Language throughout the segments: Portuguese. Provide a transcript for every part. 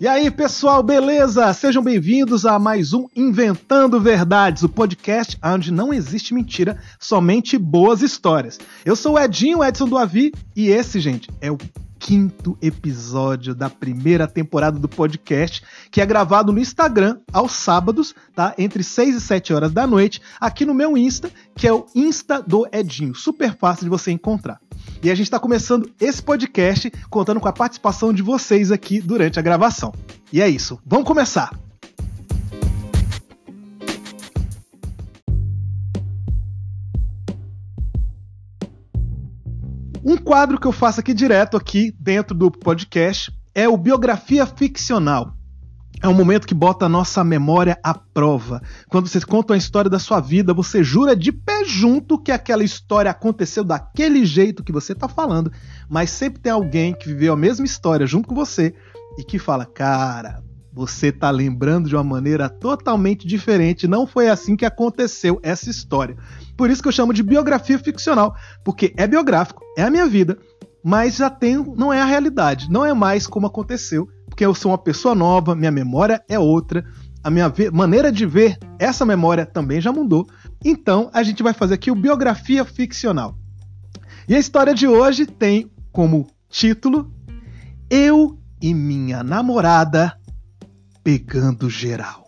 E aí, pessoal, beleza? Sejam bem-vindos a mais um Inventando Verdades, o podcast onde não existe mentira, somente boas histórias. Eu sou o Edinho, Edson do Avi, e esse, gente, é o quinto episódio da primeira temporada do podcast, que é gravado no Instagram aos sábados, tá? Entre 6 e 7 horas da noite, aqui no meu Insta, que é o Insta do Edinho. Super fácil de você encontrar. E a gente está começando esse podcast contando com a participação de vocês aqui durante a gravação. E é isso, vamos começar! Quadro que eu faço aqui direto aqui dentro do podcast é o biografia ficcional. É um momento que bota a nossa memória à prova. Quando você conta a história da sua vida, você jura de pé junto que aquela história aconteceu daquele jeito que você está falando, mas sempre tem alguém que viveu a mesma história junto com você e que fala: "Cara, você está lembrando de uma maneira totalmente diferente, não foi assim que aconteceu essa história". Por isso que eu chamo de biografia ficcional, porque é biográfico, é a minha vida, mas já tem, não é a realidade, não é mais como aconteceu porque eu sou uma pessoa nova, minha memória é outra, a minha maneira de ver essa memória também já mudou. Então, a gente vai fazer aqui o biografia ficcional. E a história de hoje tem como título Eu e minha namorada pegando geral.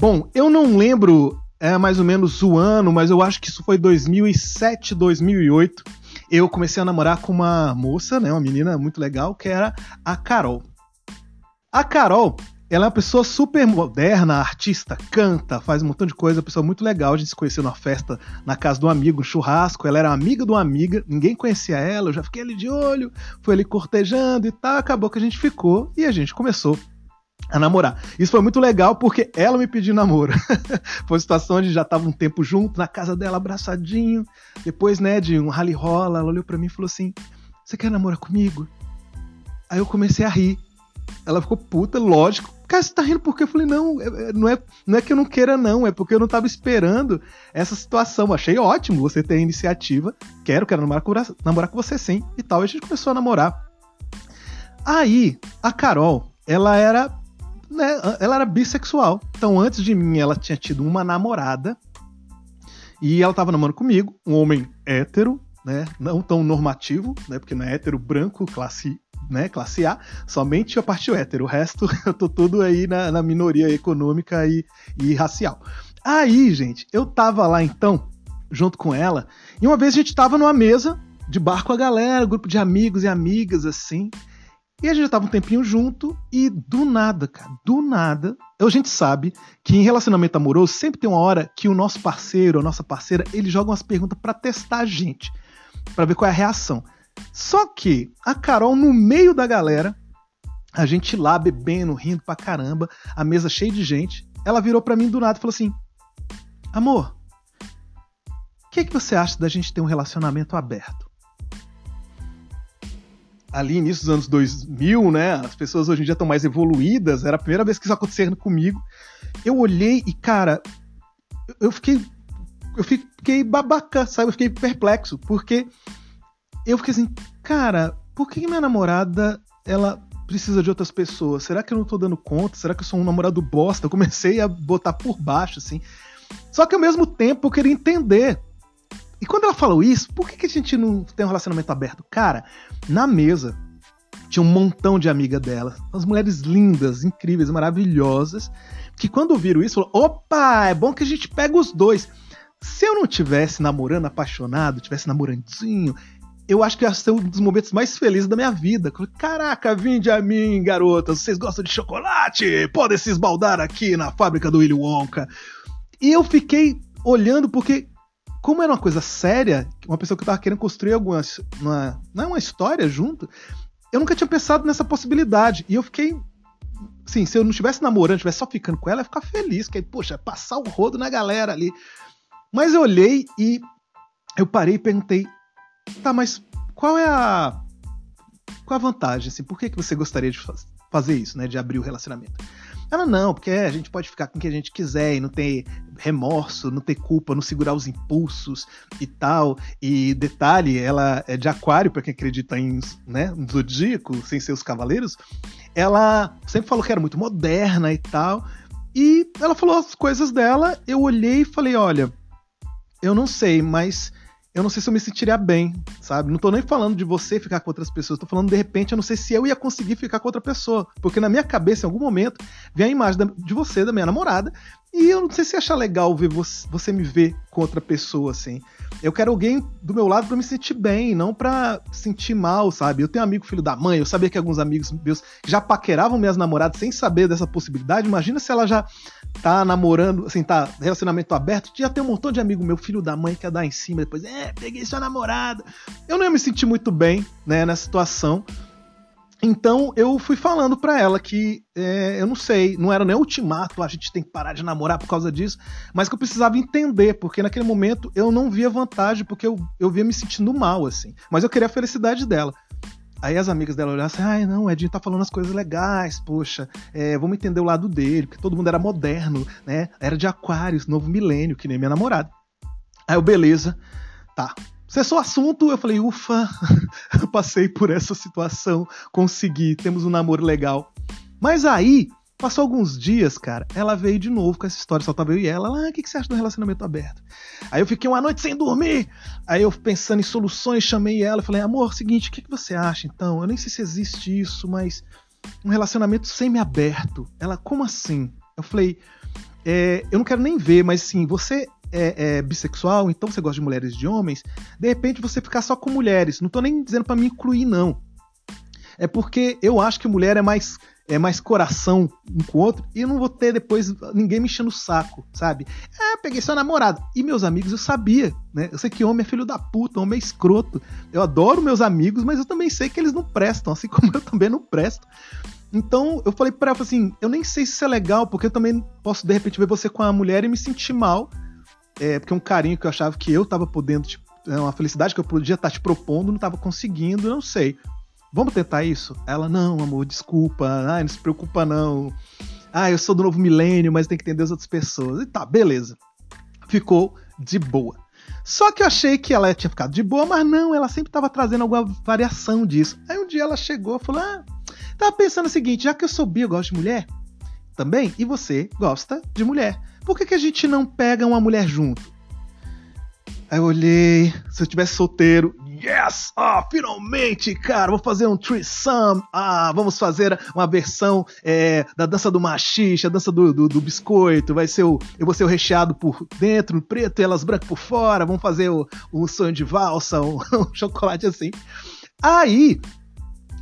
Bom, eu não lembro é mais ou menos o ano, mas eu acho que isso foi 2007, 2008. Eu comecei a namorar com uma moça, né, uma menina muito legal, que era a Carol. A Carol, ela é uma pessoa super moderna, artista, canta, faz um montão de coisa, pessoa muito legal. A gente se conheceu numa festa na casa de um amigo, um churrasco. Ela era amiga de uma amiga, ninguém conhecia ela, eu já fiquei ali de olho, foi ali cortejando e tal. Acabou que a gente ficou e a gente começou a namorar. Isso foi muito legal porque ela me pediu namoro. foi uma situação onde já tava um tempo junto, na casa dela, abraçadinho. Depois, né, de um rally rola, ela olhou para mim e falou assim: Você quer namorar comigo? Aí eu comecei a rir. Ela ficou puta, lógico. Cara, você tá rindo porque eu falei, não, é, é, não é, não é que eu não queira, não, é porque eu não tava esperando essa situação. Achei ótimo você ter a iniciativa. Quero, quero namorar namorar com você sim. E tal. E a gente começou a namorar. Aí, a Carol, ela era né, ela era bissexual. Então, antes de mim, ela tinha tido uma namorada. E ela tava namorando comigo, um homem hétero, né? Não tão normativo, né? Porque não é hétero branco, classe, né? Classe A, somente a parte hétero. O resto, eu tô tudo aí na, na minoria econômica e, e racial. Aí, gente, eu tava lá então, junto com ela, e uma vez a gente tava numa mesa de bar com a galera, grupo de amigos e amigas, assim. E a gente já tava um tempinho junto e do nada, cara, do nada, a gente sabe que em relacionamento amoroso sempre tem uma hora que o nosso parceiro, a nossa parceira, ele joga umas perguntas para testar a gente, para ver qual é a reação. Só que a Carol no meio da galera, a gente lá bebendo, rindo pra caramba, a mesa cheia de gente, ela virou para mim do nada e falou assim: "Amor, o que, é que você acha da gente ter um relacionamento aberto?" Ali início dos anos 2000, né? As pessoas hoje em dia estão mais evoluídas. Era a primeira vez que isso acontecia comigo. Eu olhei e, cara, eu fiquei. Eu fiquei babaca, sabe? Eu fiquei perplexo, porque eu fiquei assim, cara, por que minha namorada ela precisa de outras pessoas? Será que eu não tô dando conta? Será que eu sou um namorado bosta? Eu comecei a botar por baixo, assim. Só que ao mesmo tempo eu queria entender e quando ela falou isso, por que, que a gente não tem um relacionamento aberto? Cara, na mesa tinha um montão de amiga dela, umas mulheres lindas, incríveis, maravilhosas, que quando viram isso, falou: opa, é bom que a gente pega os dois. Se eu não tivesse namorando apaixonado, tivesse namorandinho, eu acho que ia ser um dos momentos mais felizes da minha vida. Caraca, vinde a mim, garotas, vocês gostam de chocolate? Podem se esbaldar aqui na fábrica do Willy Wonka. E eu fiquei olhando porque como era uma coisa séria, uma pessoa que estava querendo construir alguma uma, não é uma história junto, eu nunca tinha pensado nessa possibilidade. E eu fiquei. Sim, se eu não estivesse namorando, estivesse só ficando com ela, eu ia ficar feliz, que aí, poxa, passar o rodo na galera ali. Mas eu olhei e eu parei e perguntei: tá, mas qual é a. Qual a vantagem? Assim, por que, que você gostaria de fazer isso, né? De abrir o relacionamento? Ela, não, porque a gente pode ficar com o que a gente quiser e não ter remorso, não ter culpa, não segurar os impulsos e tal. E detalhe, ela é de aquário, para quem acredita em né, um zodíaco, sem ser os cavaleiros. Ela sempre falou que era muito moderna e tal. E ela falou as coisas dela, eu olhei e falei, olha, eu não sei, mas eu não sei se eu me sentiria bem, sabe? Não tô nem falando de você ficar com outras pessoas, tô falando de repente, eu não sei se eu ia conseguir ficar com outra pessoa. Porque na minha cabeça, em algum momento, vem a imagem de você, da minha namorada, e eu não sei se achar legal ver você, você me ver com outra pessoa, assim. Eu quero alguém do meu lado para me sentir bem, não para sentir mal, sabe? Eu tenho um amigo filho da mãe, eu sabia que alguns amigos meus já paqueravam minhas namoradas sem saber dessa possibilidade. Imagina se ela já tá namorando, assim, tá relacionamento aberto, já tem um montão de amigo meu filho da mãe que ia dar em cima depois, é, peguei sua namorada. Eu não ia me sentir muito bem, né, nessa situação. Então eu fui falando para ela que é, eu não sei, não era nem ultimato, a gente tem que parar de namorar por causa disso, mas que eu precisava entender, porque naquele momento eu não via vantagem, porque eu, eu via me sentindo mal, assim. Mas eu queria a felicidade dela. Aí as amigas dela olharam assim, ai não, o Edinho tá falando as coisas legais, poxa, é, vamos entender o lado dele, porque todo mundo era moderno, né? Era de aquários, novo milênio, que nem minha namorada. Aí eu, beleza, tá, Cessou o assunto, eu falei, ufa, passei por essa situação, consegui, temos um namoro legal. Mas aí, passou alguns dias, cara, ela veio de novo com essa história, só tava eu e ela, ah, o que, que você acha do relacionamento aberto? Aí eu fiquei uma noite sem dormir, aí eu pensando em soluções, chamei ela, falei, amor, seguinte, o que, que você acha então? Eu nem sei se existe isso, mas um relacionamento semi-aberto. Ela, como assim? Eu falei, é, eu não quero nem ver, mas sim, você é, é, bissexual, então você gosta de mulheres e de homens, de repente você ficar só com mulheres. Não tô nem dizendo para me incluir, não. É porque eu acho que mulher é mais é mais coração um com o outro e eu não vou ter depois ninguém me enchendo o saco, sabe? É, peguei seu namorado. E meus amigos eu sabia, né? Eu sei que homem é filho da puta, homem é escroto. Eu adoro meus amigos, mas eu também sei que eles não prestam, assim como eu também não presto. Então eu falei pra ela assim: eu nem sei se isso é legal, porque eu também posso de repente ver você com a mulher e me sentir mal é, porque um carinho que eu achava que eu tava podendo, tipo, é uma felicidade que eu podia estar tá te propondo, não tava conseguindo, não sei. Vamos tentar isso? Ela, não, amor, desculpa, ai, não se preocupa não. Ah, eu sou do novo milênio, mas tem que entender as outras pessoas. E tá, beleza. Ficou de boa. Só que eu achei que ela tinha ficado de boa, mas não, ela sempre estava trazendo alguma variação disso. Aí um dia ela chegou e falou: Ah, tava pensando o seguinte, já que eu sou bi, eu gosto de mulher também, e você gosta de mulher por que, que a gente não pega uma mulher junto? Aí eu olhei, se eu tivesse solteiro, yes! Ah, finalmente, cara, vou fazer um threesome. Ah, vamos fazer uma versão é, da dança do machixe, a dança do, do, do, biscoito. Vai ser o, eu vou ser o recheado por dentro, preto e elas brancas por fora. Vamos fazer o, o sonho de valsa, um, um chocolate assim. Aí,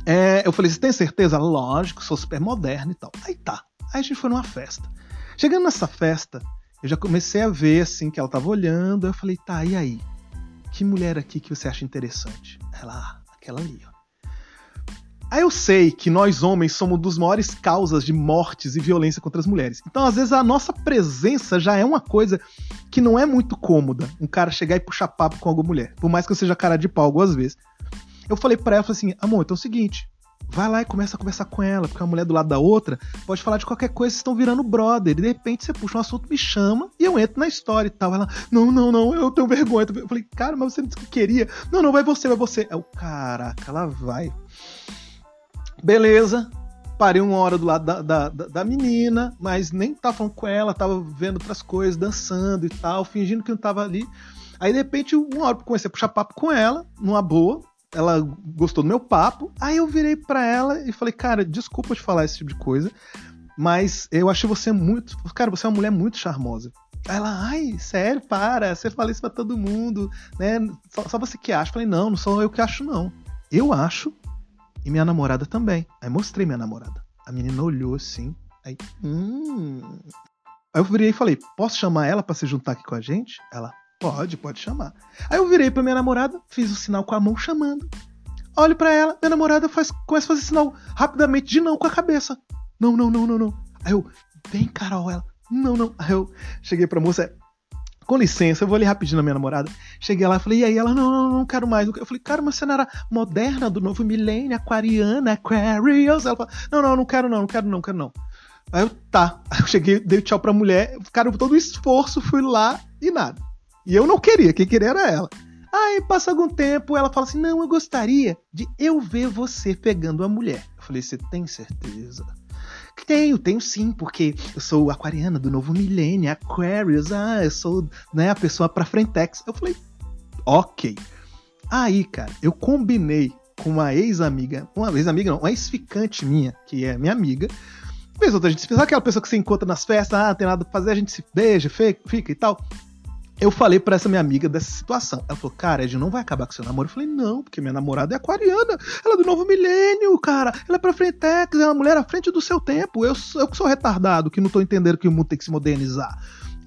é, eu falei, você tem certeza? Lógico, sou super moderno e tal. Aí tá. Aí a gente foi numa festa. Chegando nessa festa, eu já comecei a ver assim que ela tava olhando. Eu falei, tá, e aí? Que mulher aqui que você acha interessante? Ela, ah, aquela ali, ó. Aí eu sei que nós homens somos dos maiores causas de mortes e violência contra as mulheres. Então, às vezes, a nossa presença já é uma coisa que não é muito cômoda. Um cara chegar e puxar papo com alguma mulher. Por mais que eu seja cara de pau algumas vezes. Eu falei para ela, falei assim, amor, então é o seguinte, vai lá e começa a conversar com ela, porque uma mulher do lado da outra pode falar de qualquer coisa, vocês estão virando brother. E de repente você puxa um assunto, me chama e eu entro na história e tal. Ela, não, não, não, eu tenho vergonha. Eu falei, cara, mas você me disse que queria. Não, não, vai você, vai você. É o caraca, ela vai. Beleza. Parei uma hora do lado da, da, da, menina, mas nem tava falando com ela, tava vendo outras coisas, dançando e tal, fingindo que não tava ali. Aí, de repente, uma hora comecei a puxar papo com ela, numa boa, ela gostou do meu papo. Aí eu virei para ela e falei, cara, desculpa te falar esse tipo de coisa, mas eu achei você muito. Cara, você é uma mulher muito charmosa. Aí ela, ai, sério, para, você fala isso pra todo mundo, né? Só, só você que acha. Falei, não, não sou eu que acho, não. Eu acho, e minha namorada também. Aí mostrei minha namorada. A menina olhou assim, aí, hum. Aí eu virei e falei, posso chamar ela para se juntar aqui com a gente? Ela, Pode, pode chamar. Aí eu virei pra minha namorada, fiz o sinal com a mão chamando. Olho para ela, minha namorada faz, começa a fazer sinal rapidamente de não com a cabeça. Não, não, não, não, não. Aí eu, vem, Carol, ela. Não, não. Aí eu cheguei pra moça, com licença, eu vou ali rapidinho na minha namorada. Cheguei lá falei, e aí? Ela, não, não, não quero mais. Eu falei, cara, mas você não era moderna do novo milênio, aquariana, Aquarius? Ela falou, não, não, não quero não, não quero não, não quero não. Aí eu, tá. Aí eu cheguei, dei tchau pra mulher, cara, todo o esforço, fui lá e nada. E eu não queria, quem queria era ela. Aí passa algum tempo, ela fala assim: Não, eu gostaria de eu ver você pegando a mulher. Eu falei: Você tem certeza? Tenho, tenho sim, porque eu sou aquariana do novo milênio, Aquarius, ah, eu sou né, a pessoa pra frentex. Eu falei: Ok. Aí, cara, eu combinei com uma ex-amiga, uma ex-amiga não, uma ex-ficante minha, que é minha amiga. Vez outra, a gente sabe aquela pessoa que você encontra nas festas, ah, tem nada pra fazer, a gente se beija, fica e tal. Eu falei para essa minha amiga dessa situação. Ela falou, cara, Ed, não vai acabar com seu namoro. Eu falei, não, porque minha namorada é aquariana. Ela é do novo milênio, cara. Ela é pra frentex, é uma mulher à frente do seu tempo. Eu, eu que sou retardado, que não tô entendendo que o mundo tem que se modernizar.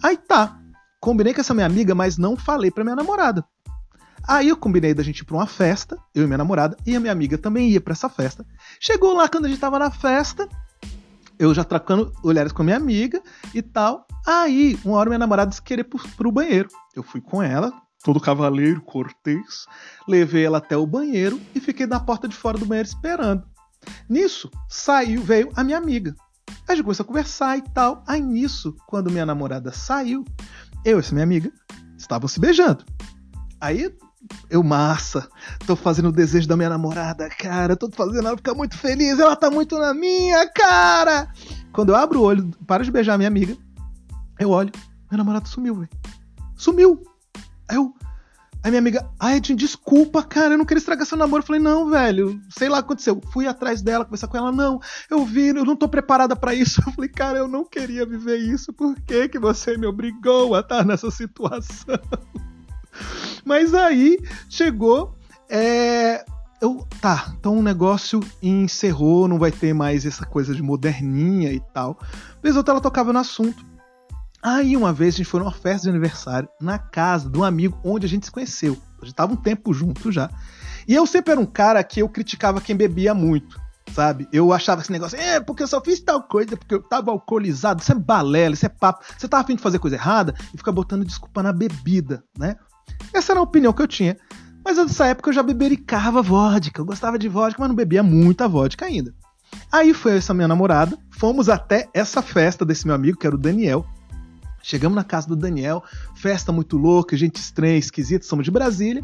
Aí tá. Combinei com essa minha amiga, mas não falei pra minha namorada. Aí eu combinei da gente ir pra uma festa, eu e minha namorada, e a minha amiga também ia para essa festa. Chegou lá quando a gente tava na festa, eu já trocando olhares com a minha amiga e tal. Aí, uma hora minha namorada disse querer pro, pro banheiro. Eu fui com ela, todo cavaleiro, cortês, levei ela até o banheiro e fiquei na porta de fora do banheiro esperando. Nisso, saiu, veio a minha amiga. A gente começou a conversar e tal. Aí nisso, quando minha namorada saiu, eu e essa minha amiga estavam se beijando. Aí eu massa, tô fazendo o desejo da minha namorada, cara, tô fazendo ela ficar muito feliz, ela tá muito na minha, cara. Quando eu abro o olho, para de beijar minha amiga, eu olho, meu namorado sumiu, velho. Sumiu. Aí eu, aí minha amiga, ai, Edinho, desculpa, cara, eu não queria estragar seu namoro. Eu falei, não, velho, sei lá o que aconteceu. Fui atrás dela, conversar com ela, não, eu vi, eu não tô preparada para isso. Eu falei, cara, eu não queria viver isso, por que que você me obrigou a estar nessa situação? Mas aí chegou. É, eu, tá, então o negócio encerrou, não vai ter mais essa coisa de moderninha e tal. Vez outra ela tocava no assunto. Aí uma vez a gente foi numa festa de aniversário na casa de um amigo onde a gente se conheceu. A gente tava um tempo junto já. E eu sempre era um cara que eu criticava quem bebia muito, sabe? Eu achava esse negócio, é, porque eu só fiz tal coisa, porque eu tava alcoolizado, isso é balela, isso é papo. Você tava afim de fazer coisa errada e fica botando desculpa na bebida, né? Essa era a opinião que eu tinha. Mas nessa época eu já bebericava vodka. Eu gostava de vodka, mas não bebia muita vodka ainda. Aí foi essa minha namorada, fomos até essa festa desse meu amigo, que era o Daniel. Chegamos na casa do Daniel, festa muito louca, gente estranha, esquisita, somos de Brasília.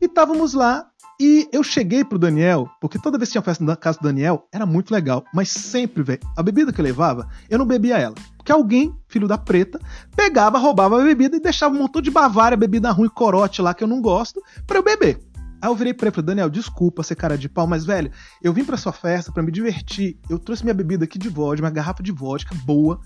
E estávamos lá e eu cheguei pro Daniel, porque toda vez que tinha festa na casa do Daniel, era muito legal. Mas sempre, velho, a bebida que eu levava, eu não bebia ela. Porque alguém, filho da preta, pegava, roubava a bebida e deixava um montão de Bavária, bebida ruim, corote lá que eu não gosto, para eu beber. Aí eu virei pra ele e falei, Daniel, desculpa ser cara de pau, mas, velho, eu vim pra sua festa para me divertir. Eu trouxe minha bebida aqui de vodka, uma garrafa de vodka boa.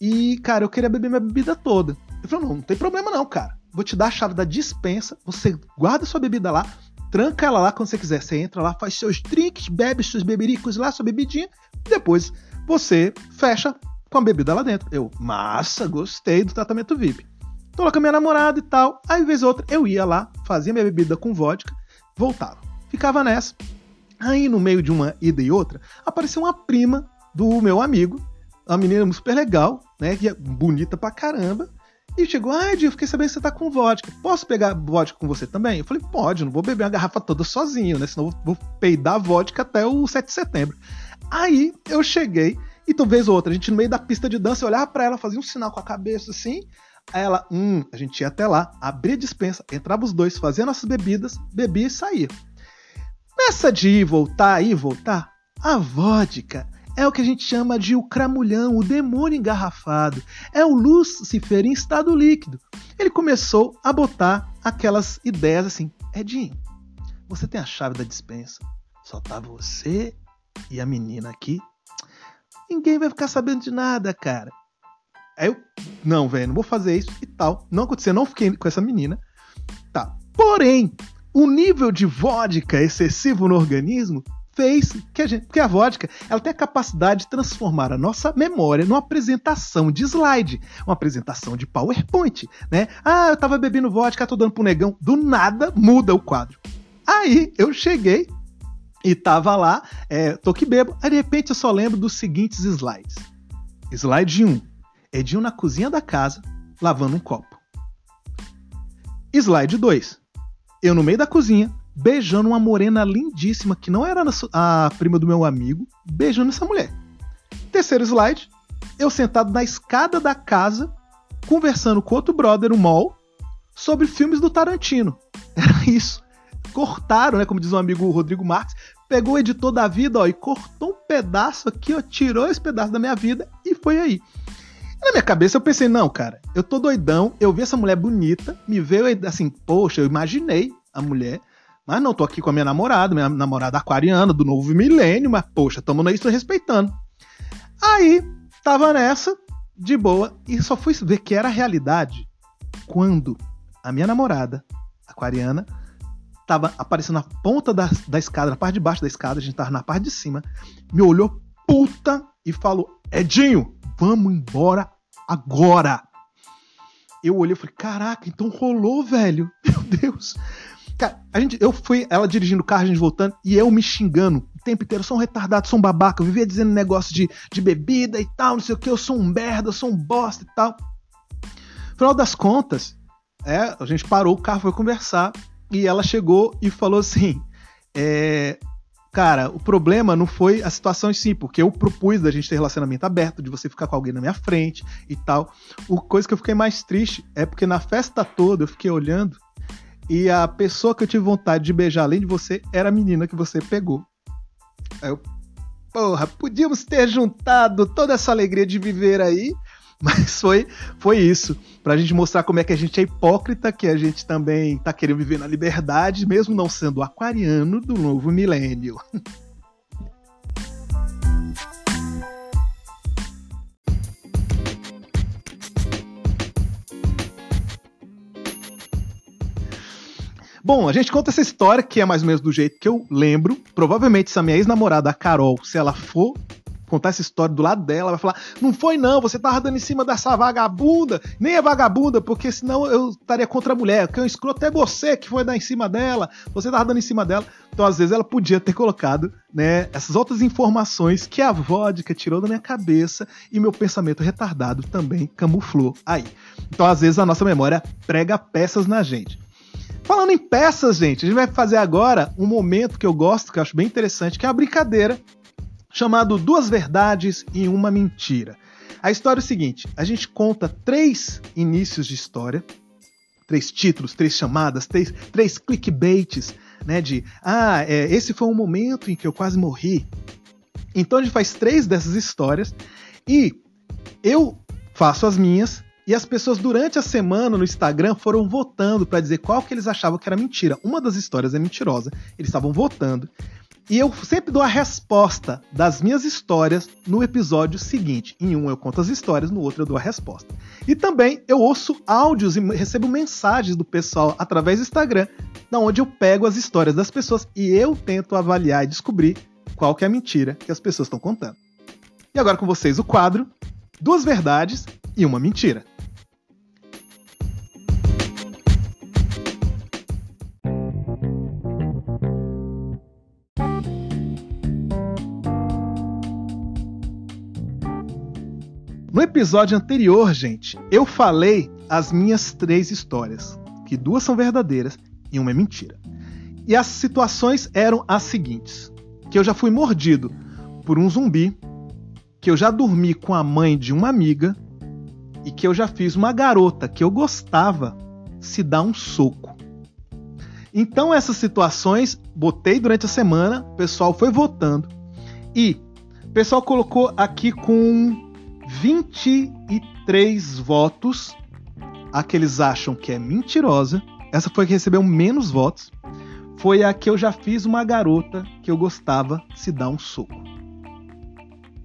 E, cara, eu queria beber minha bebida toda. Ele falou, não, não tem problema não, cara. Vou te dar a chave da dispensa, você guarda sua bebida lá, tranca ela lá quando você quiser. Você entra lá, faz seus drinks, bebe seus bebericos lá, sua bebidinha, depois você fecha com a bebida lá dentro. Eu, massa, gostei do tratamento VIP. Tô lá com a minha namorada e tal. Aí, vez ou outra, eu ia lá, fazia minha bebida com vodka, voltava. Ficava nessa. Aí, no meio de uma ida e outra, apareceu uma prima do meu amigo, uma menina super legal, né? Que é bonita pra caramba. E chegou, ah, eu fiquei sabendo que você tá com vodka. Posso pegar vodka com você também? Eu falei, pode, não vou beber a garrafa toda sozinho, né? Senão vou, vou peidar vodka até o 7 de setembro. Aí eu cheguei, e tu vez ou outra, a gente no meio da pista de dança, olhava pra ela, fazia um sinal com a cabeça assim. Aí ela, hum, a gente ia até lá, abria a dispensa, entrava os dois, fazia nossas bebidas, bebia e saía. Nessa de ir voltar, ir voltar, a vodka é o que a gente chama de o cramulhão, o demônio engarrafado. É o Lúcifer em estado líquido. Ele começou a botar aquelas ideias assim: Edinho, você tem a chave da dispensa. Só tá você e a menina aqui. Ninguém vai ficar sabendo de nada, cara. Aí eu, não, velho, não vou fazer isso e tal. Não aconteceu, não fiquei com essa menina. Tá. Porém, o nível de vodka excessivo no organismo fez que a gente, porque a vodka, ela tem a capacidade de transformar a nossa memória numa apresentação de slide, uma apresentação de PowerPoint, né? Ah, eu tava bebendo vodka, tô dando pro negão, do nada muda o quadro. Aí eu cheguei e tava lá, é, tô que bebo, aí de repente eu só lembro dos seguintes slides. Slide 1, Edinho na cozinha da casa, lavando um copo. Slide 2, eu no meio da cozinha, beijando uma morena lindíssima que não era a prima do meu amigo, beijando essa mulher. Terceiro slide, eu sentado na escada da casa, conversando com outro brother, o Mol, sobre filmes do Tarantino. Era isso. Cortaram, né? Como diz um amigo Rodrigo Marques, pegou o editor da vida, ó, e cortou um pedaço aqui, ó, tirou esse pedaço da minha vida e foi aí. Na minha cabeça eu pensei, não, cara, eu tô doidão, eu vi essa mulher bonita, me veio assim, poxa, eu imaginei a mulher, mas não tô aqui com a minha namorada, minha namorada aquariana do novo milênio, mas poxa, tamo isso respeitando. Aí, tava nessa, de boa, e só fui ver que era realidade quando a minha namorada, aquariana, tava aparecendo na ponta da, da escada, na parte de baixo da escada, a gente tava na parte de cima, me olhou puta e falou: Edinho, vamos embora agora. Eu olhei e falei, caraca, então rolou, velho. Meu Deus. Cara, a gente, eu fui, ela dirigindo o carro, a gente voltando, e eu me xingando o tempo inteiro. Eu sou um retardado, sou um babaca. Eu vivia dizendo negócio de, de bebida e tal, não sei o que. Eu sou um merda, eu sou um bosta e tal. Final das contas, é, a gente parou o carro, foi conversar, e ela chegou e falou assim: é, Cara, o problema não foi a situação em si, porque eu propus da gente ter relacionamento aberto, de você ficar com alguém na minha frente e tal. O coisa que eu fiquei mais triste é porque na festa toda eu fiquei olhando e a pessoa que eu tive vontade de beijar além de você era a menina que você pegou. Aí eu, porra, podíamos ter juntado toda essa alegria de viver aí mas foi, foi isso. Pra gente mostrar como é que a gente é hipócrita, que a gente também tá querendo viver na liberdade, mesmo não sendo aquariano do novo milênio. Bom, a gente conta essa história que é mais ou menos do jeito que eu lembro. Provavelmente, se a minha ex-namorada, a Carol, se ela for contar essa história do lado dela, vai falar: não foi não, você tava dando em cima dessa vagabunda, nem é vagabunda, porque senão eu estaria contra a mulher, que é um escroto é você que foi dar em cima dela, você tava dando em cima dela. Então, às vezes, ela podia ter colocado, né, essas outras informações que a vodka tirou da minha cabeça e meu pensamento retardado também camuflou aí. Então, às vezes, a nossa memória prega peças na gente. Falando em peças, gente, a gente vai fazer agora um momento que eu gosto, que eu acho bem interessante, que é a brincadeira chamado Duas Verdades e Uma Mentira. A história é o seguinte: a gente conta três inícios de história, três títulos, três chamadas, três, três clickbaits, né? De ah, é, esse foi um momento em que eu quase morri. Então a gente faz três dessas histórias e eu faço as minhas e as pessoas durante a semana no Instagram foram votando para dizer qual que eles achavam que era mentira. Uma das histórias é mentirosa. Eles estavam votando. E eu sempre dou a resposta das minhas histórias no episódio seguinte. Em um eu conto as histórias, no outro eu dou a resposta. E também eu ouço áudios e recebo mensagens do pessoal através do Instagram, da onde eu pego as histórias das pessoas e eu tento avaliar e descobrir qual que é a mentira que as pessoas estão contando. E agora com vocês o quadro Duas Verdades e uma Mentira. No episódio anterior, gente, eu falei as minhas três histórias, que duas são verdadeiras e uma é mentira. E as situações eram as seguintes: que eu já fui mordido por um zumbi, que eu já dormi com a mãe de uma amiga e que eu já fiz uma garota que eu gostava se dar um soco. Então essas situações botei durante a semana, o pessoal foi votando e o pessoal colocou aqui com 23 votos. A que eles acham que é mentirosa. Essa foi a que recebeu menos votos. Foi a que eu já fiz uma garota que eu gostava se dar um soco.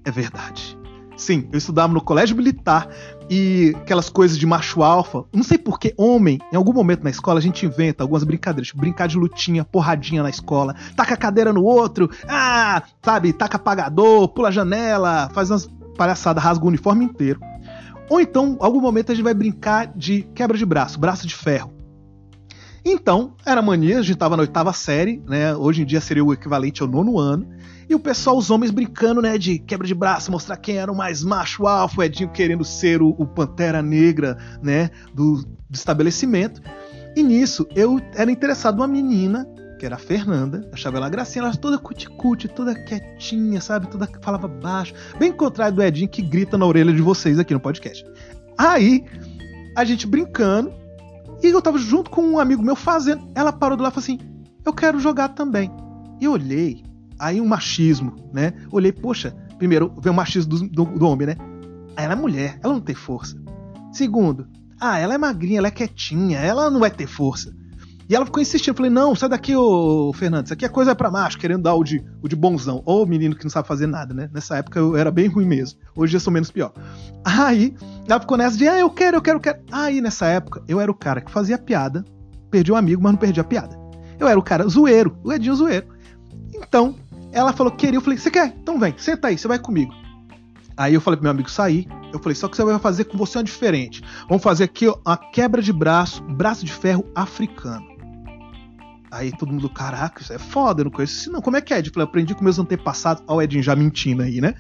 É verdade. Sim, eu estudava no colégio militar e aquelas coisas de macho alfa. Não sei por que homem, em algum momento na escola, a gente inventa algumas brincadeiras, tipo brincar de lutinha, porradinha na escola, taca a cadeira no outro, ah, sabe, taca apagador, pula a janela, faz umas palhaçada, rasga o uniforme inteiro. Ou então, algum momento a gente vai brincar de quebra de braço, braço de ferro. Então, era mania, a gente tava na oitava série, né? Hoje em dia seria o equivalente ao nono ano. E o pessoal, os homens brincando, né? De quebra de braço, mostrar quem era o mais macho alfa, o Edinho querendo ser o, o Pantera Negra, né? Do, do estabelecimento. E nisso, eu era interessado numa menina que era a Fernanda. Achava ela gracinha, ela toda cuticute, toda quietinha, sabe? Toda falava baixo. Bem contrário do Edinho que grita na orelha de vocês aqui no podcast. Aí, a gente brincando, e eu tava junto com um amigo meu fazendo. Ela parou do lado e falou assim: Eu quero jogar também. E eu olhei, aí um machismo, né? Olhei, poxa, primeiro, vem o machismo do, do, do homem, né? Ela é mulher, ela não tem força. Segundo, ah, ela é magrinha, ela é quietinha, ela não vai ter força. E ela ficou insistindo. Eu falei, não, sai daqui, ô Fernando, isso aqui é coisa para macho, querendo dar o de, o de bonzão. Ou menino que não sabe fazer nada, né? Nessa época eu era bem ruim mesmo. Hoje eu sou menos pior. Aí, ela ficou nessa de, ah, eu quero, eu quero, eu quero. Aí, nessa época, eu era o cara que fazia piada, perdi um amigo, mas não perdi a piada. Eu era o cara zoeiro, o Edinho zoeiro. Então, ela falou que queria, eu falei, você quer? Então vem, senta aí, você vai comigo. Aí eu falei pro meu amigo sair. Eu falei, só que você vai fazer com você uma diferente. Vamos fazer aqui uma quebra de braço, braço de ferro africano. Aí todo mundo, caraca, isso é foda, eu não conheço isso não. Como é que é? Eu falei, aprendi com meus antepassados. Ó, o Edinho já mentindo aí, né?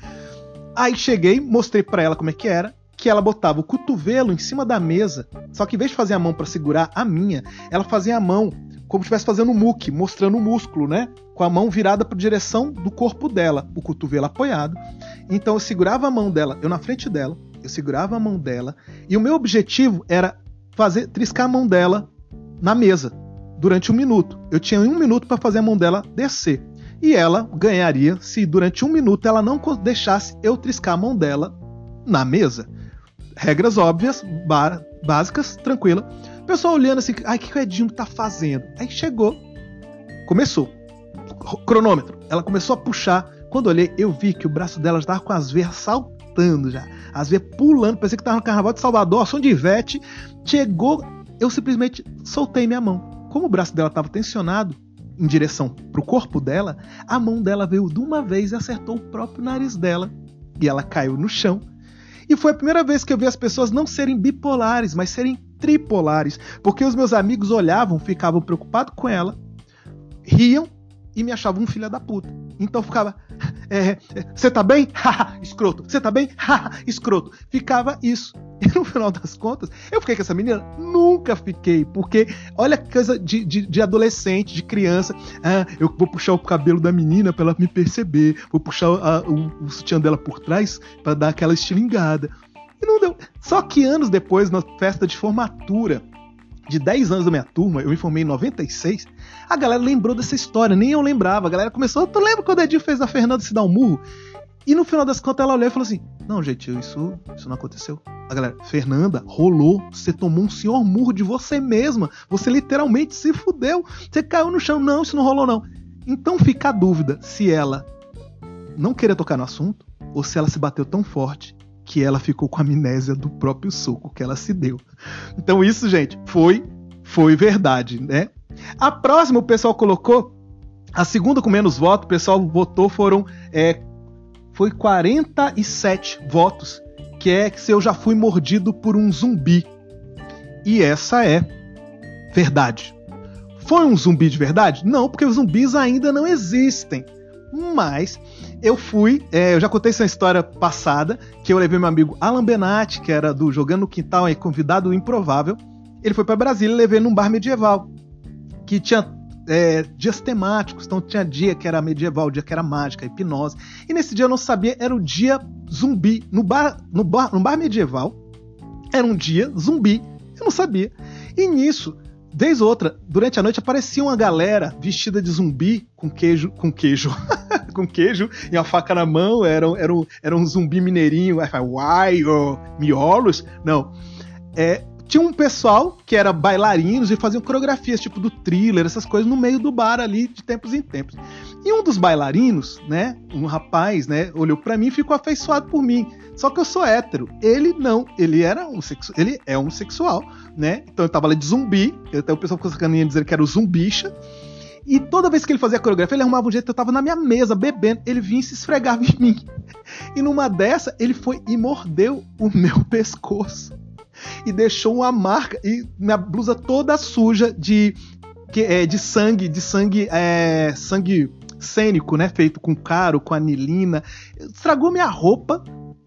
Aí cheguei, mostrei para ela como é que era. Que ela botava o cotovelo em cima da mesa. Só que em vez de fazer a mão para segurar a minha, ela fazia a mão como se estivesse fazendo um muque, mostrando o músculo, né? Com a mão virada para direção do corpo dela, o cotovelo apoiado. Então eu segurava a mão dela, eu na frente dela, eu segurava a mão dela, e o meu objetivo era fazer triscar a mão dela na mesa durante um minuto. Eu tinha um minuto para fazer a mão dela descer. E ela ganharia se durante um minuto ela não deixasse eu triscar a mão dela na mesa. Regras óbvias, básicas, tranquila. Pessoal olhando assim, ai, o que o Edinho tá fazendo? Aí chegou, começou. Cronômetro. Ela começou a puxar. Quando olhei, eu vi que o braço dela estava com as veias saltando já. As veias pulando, parecia que estava no carnaval de Salvador, som de Ivete. Chegou, eu simplesmente soltei minha mão. Como o braço dela estava tensionado em direção para o corpo dela, a mão dela veio de uma vez e acertou o próprio nariz dela. E ela caiu no chão. E foi a primeira vez que eu vi as pessoas não serem bipolares, mas serem tripolares, porque os meus amigos olhavam, ficavam preocupados com ela, riam e me achavam um filho da puta. Então ficava, você é, tá bem? escroto. Você tá bem? escroto. Ficava isso. E no final das contas, eu fiquei com essa menina? Nunca fiquei, porque olha que coisa de, de, de adolescente, de criança. Ah, eu vou puxar o cabelo da menina para ela me perceber, vou puxar a, o, o sutiã dela por trás para dar aquela estilingada. E não deu. Só que anos depois, na festa de formatura de 10 anos da minha turma, eu me formei em 96, a galera lembrou dessa história, nem eu lembrava. A galera começou, tu lembra quando o Edinho fez a Fernanda se dar um murro? E no final das contas ela olhou e falou assim: Não, gente, isso, isso não aconteceu. A galera, Fernanda, rolou. Você tomou um senhor murro de você mesma. Você literalmente se fudeu. Você caiu no chão. Não, isso não rolou, não. Então fica a dúvida se ela não queria tocar no assunto ou se ela se bateu tão forte que ela ficou com a amnésia do próprio soco que ela se deu. Então isso, gente, foi foi verdade, né? A próxima o pessoal colocou a segunda com menos votos, o pessoal votou foram é, foi 47 votos, que é que se eu já fui mordido por um zumbi. E essa é verdade. Foi um zumbi de verdade? Não, porque os zumbis ainda não existem. Mas eu fui, é, eu já contei essa história passada, que eu levei meu amigo Alan Benatti, que era do Jogando no Quintal, aí, convidado improvável. Ele foi para Brasília e levei num bar medieval, que tinha é, dias temáticos, então tinha dia que era medieval, dia que era mágica, hipnose. E nesse dia eu não sabia, era o dia zumbi. No bar, no bar, no bar medieval, era um dia zumbi. Eu não sabia. E nisso, Vez ou outra, durante a noite aparecia uma galera vestida de zumbi com queijo. Com queijo. com queijo e uma faca na mão. Era, era, um, era um zumbi mineirinho. Uai, oh, miolos? Não. É, tinha um pessoal que era bailarinos e faziam coreografias, tipo do thriller, essas coisas, no meio do bar ali, de tempos em tempos. E um dos bailarinos, né, um rapaz, né, olhou para mim e ficou afeiçoado por mim. Só que eu sou hétero. Ele não, ele era um sexu... ele é homossexual, né? Então eu tava ali de zumbi, até o pessoal ficou sacaninha dizer que era o zumbicha. E toda vez que ele fazia a coreografia, ele arrumava um jeito, eu tava na minha mesa bebendo, ele vinha e se esfregava em mim. E numa dessa, ele foi e mordeu o meu pescoço e deixou uma marca e minha blusa toda suja de é, de sangue, de sangue, é, sangue cênico, né? Feito com caro, com anilina. Estragou minha roupa,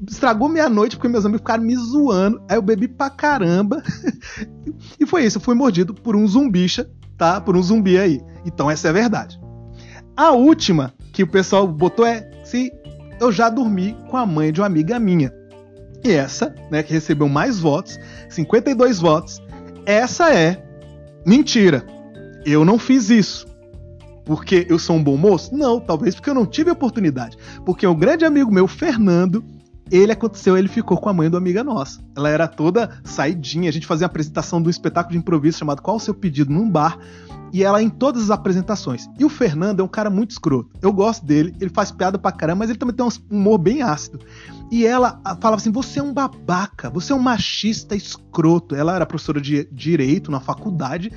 estragou minha noite porque meus amigos ficaram me zoando. Aí eu bebi pra caramba. e foi isso, eu fui mordido por um zumbicha tá? Por um zumbi aí. Então essa é a verdade. A última que o pessoal botou é se eu já dormi com a mãe de uma amiga minha. E essa, né, que recebeu mais votos, 52 votos, essa é mentira. Eu não fiz isso. Porque eu sou um bom moço? Não, talvez porque eu não tive oportunidade. Porque um grande amigo meu, Fernando, ele aconteceu, ele ficou com a mãe do amiga nossa. Ela era toda saidinha, a gente fazia a apresentação do espetáculo de improviso chamado Qual o seu pedido num bar, e ela em todas as apresentações. E o Fernando é um cara muito escroto. Eu gosto dele, ele faz piada pra caramba, mas ele também tem um humor bem ácido. E ela falava assim: "Você é um babaca, você é um machista escroto". Ela era professora de direito na faculdade.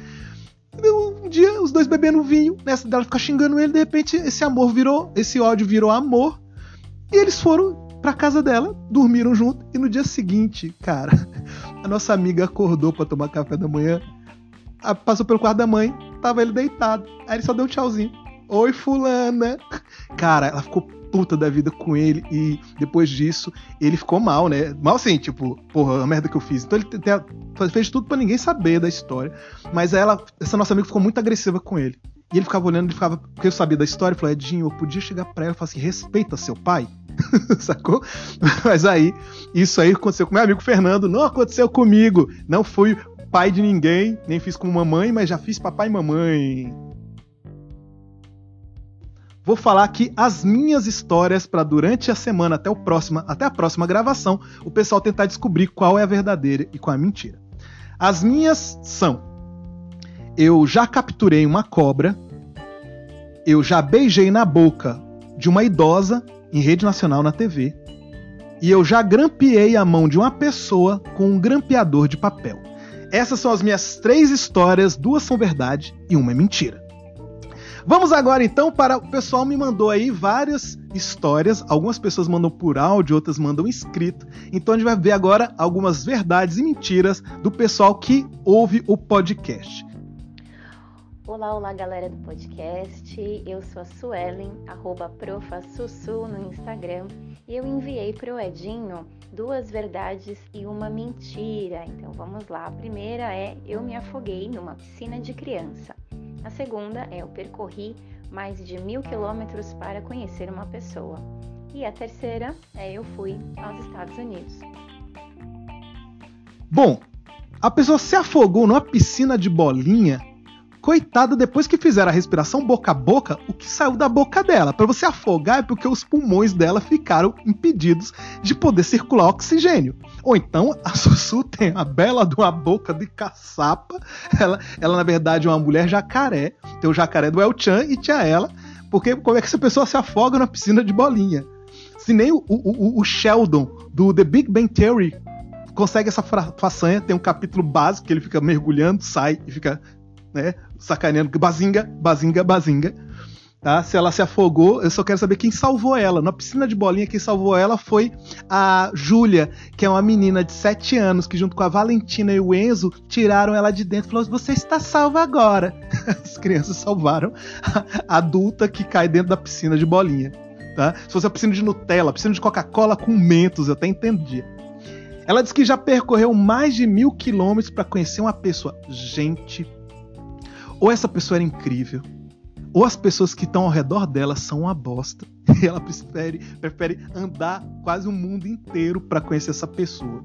Um dia, os dois bebendo vinho, nessa dela ficar xingando ele, de repente esse amor virou, esse ódio virou amor. E eles foram pra casa dela, dormiram junto e no dia seguinte, cara, a nossa amiga acordou para tomar café da manhã, passou pelo quarto da mãe, tava ele deitado. Aí ele só deu um tchauzinho. Oi, fulana. Cara, ela ficou puta da vida com ele e depois disso ele ficou mal, né? Mal assim, tipo, porra, a merda que eu fiz. Então ele fez tudo para ninguém saber da história. Mas ela, essa nossa amiga ficou muito agressiva com ele. E ele ficava olhando, ele ficava, porque eu sabia da história, falou, Edinho, eu podia chegar pra ela e falar assim, respeita seu pai. Sacou? Mas aí, isso aí aconteceu com meu amigo Fernando, não aconteceu comigo. Não fui pai de ninguém, nem fiz com mamãe, mas já fiz papai e mamãe. Vou falar aqui as minhas histórias para durante a semana até o próximo, até a próxima gravação, o pessoal tentar descobrir qual é a verdadeira e qual é a mentira. As minhas são: eu já capturei uma cobra, eu já beijei na boca de uma idosa em rede nacional na TV. E eu já grampeei a mão de uma pessoa com um grampeador de papel. Essas são as minhas três histórias, duas são verdade e uma é mentira. Vamos agora então para o pessoal me mandou aí várias histórias, algumas pessoas mandam por áudio, outras mandam escrito. Então a gente vai ver agora algumas verdades e mentiras do pessoal que ouve o podcast. Olá, olá galera do podcast. Eu sou a Suelen, arroba profasussu no Instagram, e eu enviei para o Edinho duas verdades e uma mentira. Então vamos lá. A primeira é eu me afoguei numa piscina de criança. A segunda é eu percorri mais de mil quilômetros para conhecer uma pessoa. E a terceira é eu fui aos Estados Unidos. Bom, a pessoa se afogou numa piscina de bolinha Coitada, depois que fizeram a respiração boca a boca, o que saiu da boca dela? Para você afogar é porque os pulmões dela ficaram impedidos de poder circular oxigênio. Ou então a Sussu tem a bela de uma boca de caçapa. Ela, ela na verdade, é uma mulher jacaré. Tem o jacaré do El Chan e tinha ela. Porque como é que essa pessoa se afoga na piscina de bolinha? Se nem o, o, o Sheldon do The Big Bang Theory consegue essa façanha, tem um capítulo básico que ele fica mergulhando, sai e fica né? Sacaneando, bazinga, bazinga, bazinga. Tá? Se ela se afogou, eu só quero saber quem salvou ela. Na piscina de bolinha, quem salvou ela foi a Júlia, que é uma menina de 7 anos, que junto com a Valentina e o Enzo tiraram ela de dentro e falou: Você está salva agora. As crianças salvaram a adulta que cai dentro da piscina de bolinha. Tá? Se fosse a piscina de Nutella, piscina de Coca-Cola com mentos, eu até entendia. Ela disse que já percorreu mais de mil quilômetros para conhecer uma pessoa. Gente ou essa pessoa era incrível, ou as pessoas que estão ao redor dela são uma bosta. E ela prefere, prefere andar quase o mundo inteiro para conhecer essa pessoa.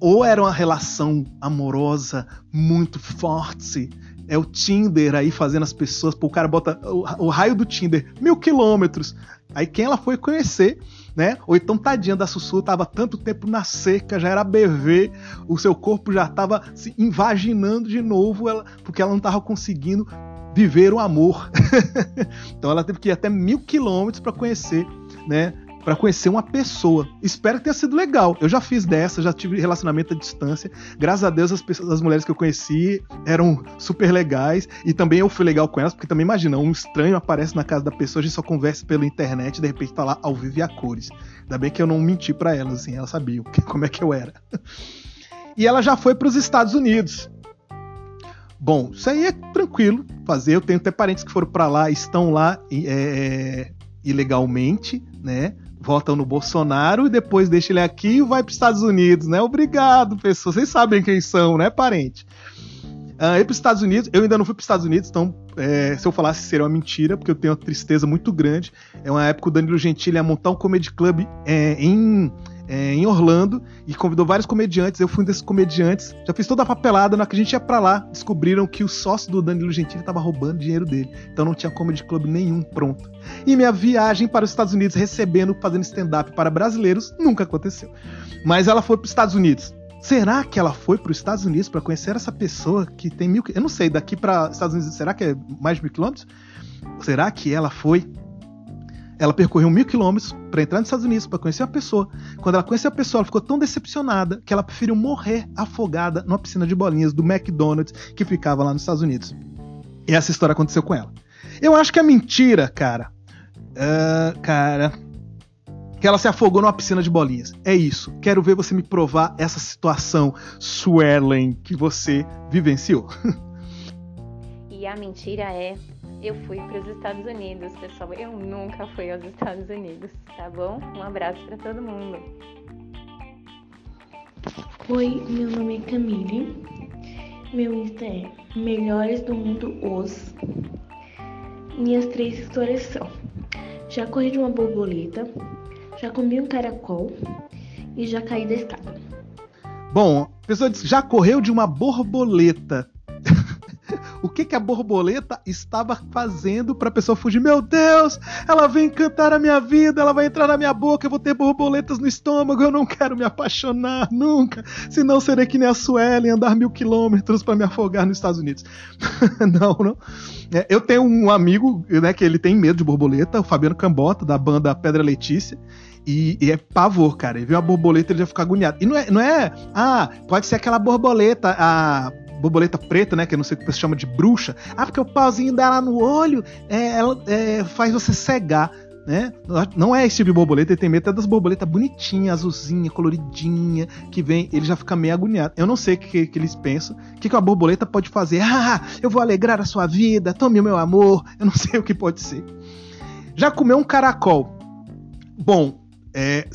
Ou era uma relação amorosa muito forte. É o Tinder aí fazendo as pessoas. Pô, o cara bota o, o raio do Tinder mil quilômetros. Aí quem ela foi conhecer né? Ou então, tadinha da Sussu, tava tanto tempo na seca, já era BV, o seu corpo já tava se invaginando de novo, ela, porque ela não tava conseguindo viver o amor. então ela teve que ir até mil quilômetros para conhecer, né? Para conhecer uma pessoa. Espero que tenha sido legal. Eu já fiz dessa, já tive relacionamento à distância. Graças a Deus, as, pessoas, as mulheres que eu conheci eram super legais. E também eu fui legal com elas, porque também imagina, um estranho aparece na casa da pessoa, a gente só conversa pela internet, de repente tá lá ao vivo e a cores. Ainda bem que eu não menti para elas, assim, elas sabiam como é que eu era. E ela já foi para os Estados Unidos. Bom, isso aí é tranquilo fazer. Eu tenho até parentes que foram para lá, estão lá é, ilegalmente, né? Votam no Bolsonaro e depois deixa ele aqui e vai para os Estados Unidos, né? Obrigado, pessoas. Vocês sabem quem são, né, parente? Uh, ir para os Estados Unidos, eu ainda não fui para os Estados Unidos, então é, se eu falasse seria uma mentira, porque eu tenho uma tristeza muito grande. É uma época que o Danilo Gentili ia montar um comedy club é, em, é, em Orlando e convidou vários comediantes. Eu fui um desses comediantes, já fiz toda a papelada. Na que a gente ia para lá, descobriram que o sócio do Danilo Gentili estava roubando dinheiro dele, então não tinha comedy club nenhum pronto. E minha viagem para os Estados Unidos recebendo, fazendo stand-up para brasileiros, nunca aconteceu. Mas ela foi para os Estados Unidos Será que ela foi para os Estados Unidos para conhecer essa pessoa que tem mil. Eu não sei, daqui para Estados Unidos, será que é mais de mil quilômetros? Será que ela foi. Ela percorreu mil quilômetros para entrar nos Estados Unidos para conhecer a pessoa. Quando ela conheceu a pessoa, ela ficou tão decepcionada que ela preferiu morrer afogada numa piscina de bolinhas do McDonald's que ficava lá nos Estados Unidos. E essa história aconteceu com ela. Eu acho que é mentira, cara. Uh, cara, que ela se afogou numa piscina de bolinhas. É isso. Quero ver você me provar essa situação, Suelen, que você vivenciou. E a mentira é, eu fui para os Estados Unidos, pessoal. Eu nunca fui aos Estados Unidos, tá bom? Um abraço para todo mundo. Oi, meu nome é Camille. Meu Insta é Melhores do Mundo Os. Minhas três histórias são: Já corri de uma borboleta, já comi um caracol e já caí da escada. Bom, a pessoa disse, já correu de uma borboleta. O que, que a borboleta estava fazendo para a pessoa fugir? Meu Deus, ela vem cantar a minha vida, ela vai entrar na minha boca, eu vou ter borboletas no estômago, eu não quero me apaixonar nunca, senão serei que nem a Suelen andar mil quilômetros para me afogar nos Estados Unidos. não, não. É, eu tenho um amigo, né, que ele tem medo de borboleta, o Fabiano Cambota, da banda Pedra Letícia. E, e, é pavor, cara. Ele vê uma borboleta ele já fica agoniado. E não é, não é. Ah, pode ser aquela borboleta, a borboleta preta, né? Que eu não sei o que você chama de bruxa. Ah, porque o pauzinho dela no olho é, ela, é, faz você cegar. Né? Não é esse tipo de borboleta, ele tem medo das borboletas bonitinhas, azulzinha, coloridinha, que vem, ele já fica meio agoniado. Eu não sei o que, que eles pensam. O que, que uma borboleta pode fazer? Ah, eu vou alegrar a sua vida, tome o meu amor. Eu não sei o que pode ser. Já comeu um caracol? Bom, é,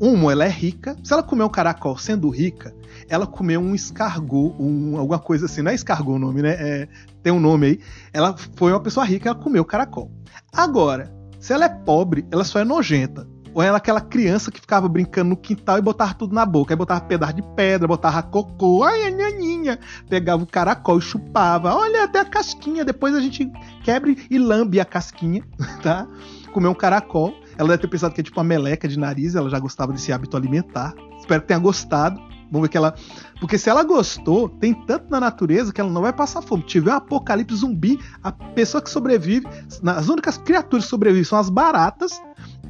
uma, ela é rica. Se ela comer um caracol sendo rica, ela comeu um escargot, um, alguma coisa assim. Não é escargot o nome, né? É, tem um nome aí. Ela foi uma pessoa rica, ela comeu caracol. Agora, se ela é pobre, ela só é nojenta. Ou ela é aquela criança que ficava brincando no quintal e botava tudo na boca. Aí botava pedaço de pedra, botava cocô, ai, a naninha. Pegava o caracol e chupava. Olha, até a casquinha. Depois a gente quebra e lambe a casquinha, tá? Comeu um caracol. Ela deve ter pensado que é tipo uma meleca de nariz, ela já gostava desse hábito alimentar. Espero que tenha gostado. Vamos ver que ela. Porque se ela gostou, tem tanto na natureza que ela não vai passar fome. Tiver um apocalipse zumbi, a pessoa que sobrevive. As únicas criaturas que sobrevivem são as baratas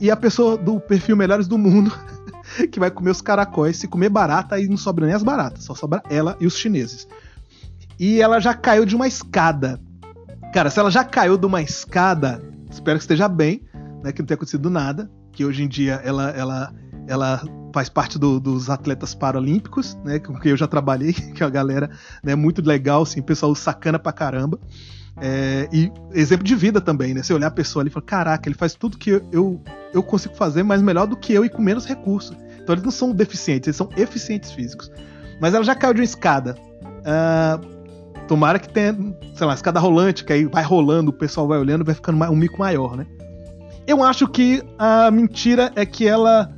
e a pessoa do perfil Melhores do Mundo. que vai comer os caracóis. Se comer barata, aí não sobra nem as baratas, só sobra ela e os chineses. E ela já caiu de uma escada. Cara, se ela já caiu de uma escada, espero que esteja bem né, que não tenha acontecido nada, que hoje em dia ela, ela, ela faz parte do, dos atletas paralímpicos, né, com quem eu já trabalhei, que é uma galera né, muito legal, assim, pessoal sacana pra caramba. É, e exemplo de vida também, né? Você olhar a pessoa ali e falar, caraca, ele faz tudo que eu, eu consigo fazer, mas melhor do que eu e com menos recursos. Então eles não são deficientes, eles são eficientes físicos. Mas ela já caiu de uma escada. Uh, tomara que tenha, sei lá, escada rolante, que aí vai rolando, o pessoal vai olhando, vai ficando um mico maior, né? Eu acho que a mentira é que ela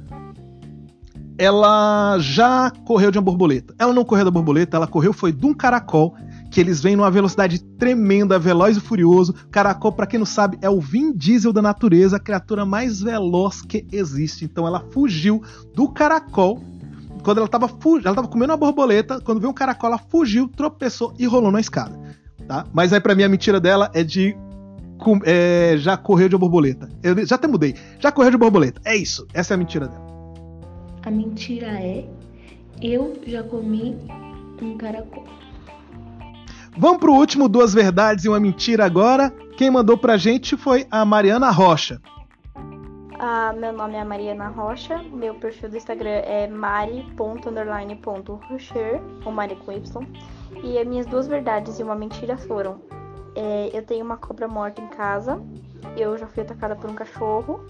ela já correu de uma borboleta. Ela não correu da borboleta, ela correu foi de um caracol que eles vêm numa velocidade tremenda, veloz e furioso. Caracol, para quem não sabe, é o Vin Diesel da natureza, a criatura mais veloz que existe. Então ela fugiu do caracol. Quando ela estava ela tava comendo uma borboleta, quando veio um caracol, ela fugiu, tropeçou e rolou na escada. Tá? Mas aí para mim a mentira dela é de é, já correu de borboleta. Eu já até mudei. Já correu de borboleta. É isso. Essa é a mentira dela. A mentira é: eu já comi um caracol. Vamos pro último duas verdades e uma mentira agora. Quem mandou pra gente foi a Mariana Rocha. Ah, meu nome é Mariana Rocha, meu perfil do Instagram é mari.underline.rocher, ou Mari com Y. E as minhas duas verdades e uma mentira foram: é, eu tenho uma cobra morta em casa, eu já fui atacada por um cachorro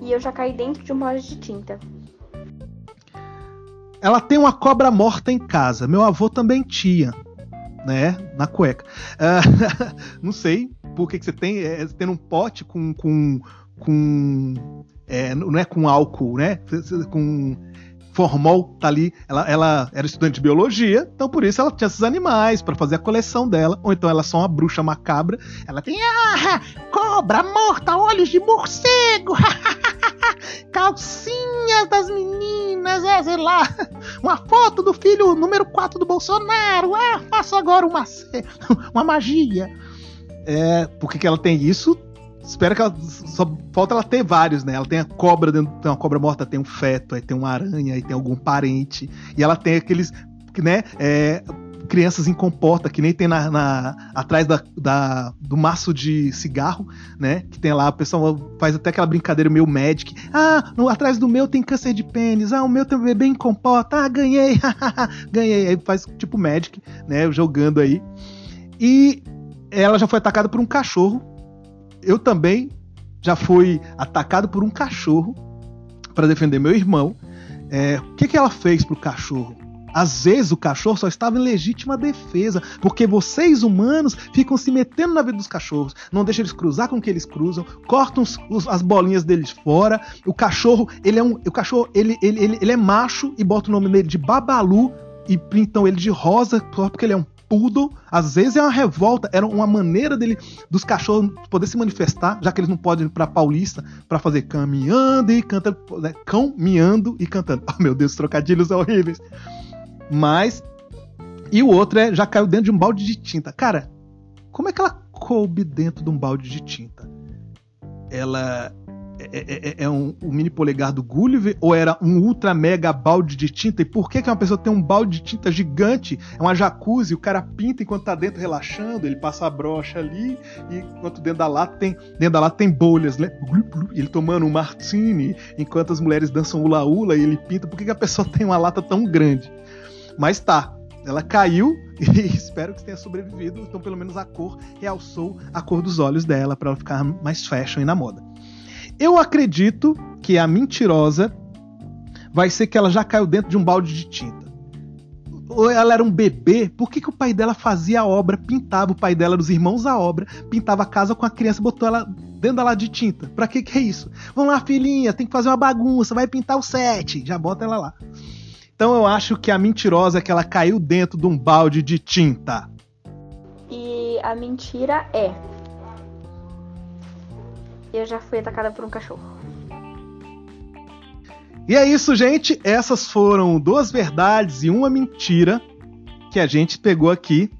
e eu já caí dentro de uma loja de tinta. Ela tem uma cobra morta em casa. Meu avô também tinha. né, na cueca. Uh, não sei por que, que você tem, é, tendo um pote com, com, com é, não é com álcool, né, com formol tá ali, ela, ela era estudante de biologia, então por isso ela tinha esses animais para fazer a coleção dela, ou então ela é só uma bruxa macabra, ela tem ah, cobra morta, olhos de morcego, calcinhas das meninas, é, sei lá, uma foto do filho número 4 do Bolsonaro, ah, faço agora uma, uma magia. É, por que, que ela tem isso? Espero que ela. Só falta ela ter vários, né? Ela tem a cobra dentro. Tem uma cobra morta, tem um feto, aí tem uma aranha, aí tem algum parente. E ela tem aqueles. né? É, crianças em comporta, que nem tem na, na atrás da, da, do maço de cigarro, né? Que tem lá, o pessoal faz até aquela brincadeira meio magic. Ah, no, atrás do meu tem câncer de pênis. Ah, o meu tem um bebê em comporta. Ah, ganhei. ganhei. Aí faz tipo magic, né? Jogando aí. E ela já foi atacada por um cachorro eu também já fui atacado por um cachorro para defender meu irmão. É, o que, que ela fez pro cachorro? Às vezes o cachorro só estava em legítima defesa, porque vocês humanos ficam se metendo na vida dos cachorros, não deixam eles cruzar com o que eles cruzam, cortam os, os, as bolinhas deles fora. O cachorro, ele é um, o cachorro, ele, ele, ele, ele é macho e bota o nome dele de Babalu e pintam ele de rosa só porque ele é um poodle, às vezes é uma revolta, era uma maneira dele dos cachorros poder se manifestar, já que eles não podem ir para Paulista para fazer caminhando e cantando, né? cão miando e cantando. Oh meu Deus, trocadilhos horríveis. Mas e o outro é já caiu dentro de um balde de tinta. Cara, como é que ela coube dentro de um balde de tinta? Ela é, é, é, é um, um, mini polegar do Gulliver ou era um ultra mega balde de tinta? E por que, que uma pessoa tem um balde de tinta gigante? É uma jacuzzi, o cara pinta enquanto tá dentro relaxando, ele passa a brocha ali, e enquanto dentro da lata tem, dentro da lata tem bolhas, né? Ele tomando um martini, enquanto as mulheres dançam ula-ula e ele pinta. Por que, que a pessoa tem uma lata tão grande? Mas tá, ela caiu e espero que tenha sobrevivido. Então, pelo menos a cor realçou a cor dos olhos dela para ela ficar mais fashion e na moda. Eu acredito que a mentirosa vai ser que ela já caiu dentro de um balde de tinta. Ou ela era um bebê, por que, que o pai dela fazia a obra, pintava o pai dela, os irmãos a obra, pintava a casa com a criança, botou ela dentro da lá de tinta? Pra que que é isso? Vamos lá, filhinha, tem que fazer uma bagunça, vai pintar o set, já bota ela lá. Então eu acho que a mentirosa é que ela caiu dentro de um balde de tinta. E a mentira é eu já fui atacada por um cachorro. E é isso, gente. Essas foram duas verdades e uma mentira que a gente pegou aqui,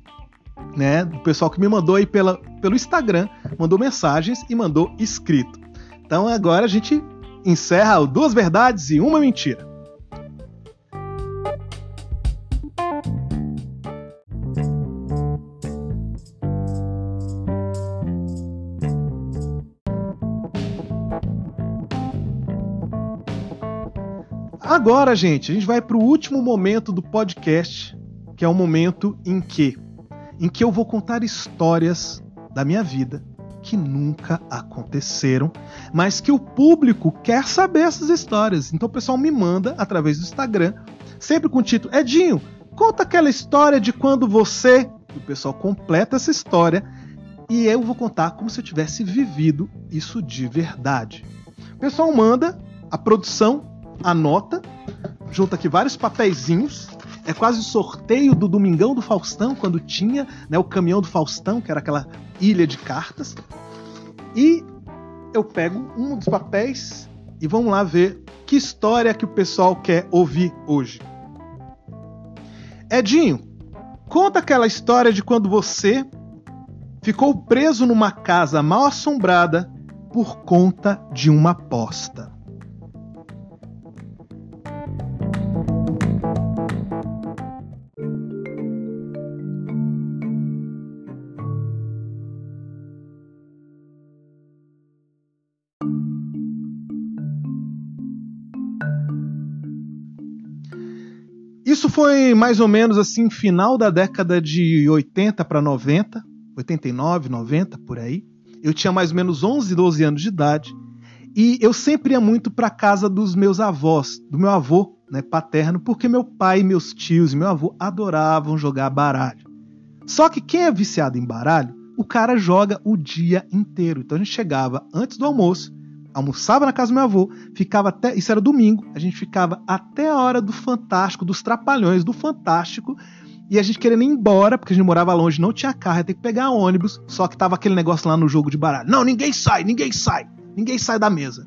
né? O pessoal que me mandou aí pela, pelo Instagram, mandou mensagens e mandou escrito. Então agora a gente encerra o duas verdades e uma mentira. Agora, gente, a gente vai para o último momento do podcast, que é o momento em que, em que eu vou contar histórias da minha vida que nunca aconteceram, mas que o público quer saber essas histórias. Então o pessoal me manda através do Instagram, sempre com o título Edinho, conta aquela história de quando você, o pessoal completa essa história e eu vou contar como se eu tivesse vivido isso de verdade. O pessoal manda, a produção anota, junta aqui vários papeizinhos. É quase o sorteio do Domingão do Faustão, quando tinha né, o caminhão do Faustão, que era aquela ilha de cartas. E eu pego um dos papéis e vamos lá ver que história que o pessoal quer ouvir hoje. Edinho, conta aquela história de quando você ficou preso numa casa mal assombrada por conta de uma aposta. Foi mais ou menos assim, final da década de 80 para 90, 89, 90, por aí. Eu tinha mais ou menos 11, 12 anos de idade. E eu sempre ia muito para casa dos meus avós, do meu avô né, paterno, porque meu pai, meus tios e meu avô adoravam jogar baralho. Só que quem é viciado em baralho, o cara joga o dia inteiro. Então a gente chegava antes do almoço, almoçava na casa do meu avô, ficava até. Isso era domingo, a gente ficava até a hora do Fantástico, dos Trapalhões, do Fantástico. E a gente querendo ir embora, porque a gente morava longe, não tinha carro, ia ter que pegar ônibus. Só que tava aquele negócio lá no jogo de baralho. Não, ninguém sai, ninguém sai, ninguém sai da mesa.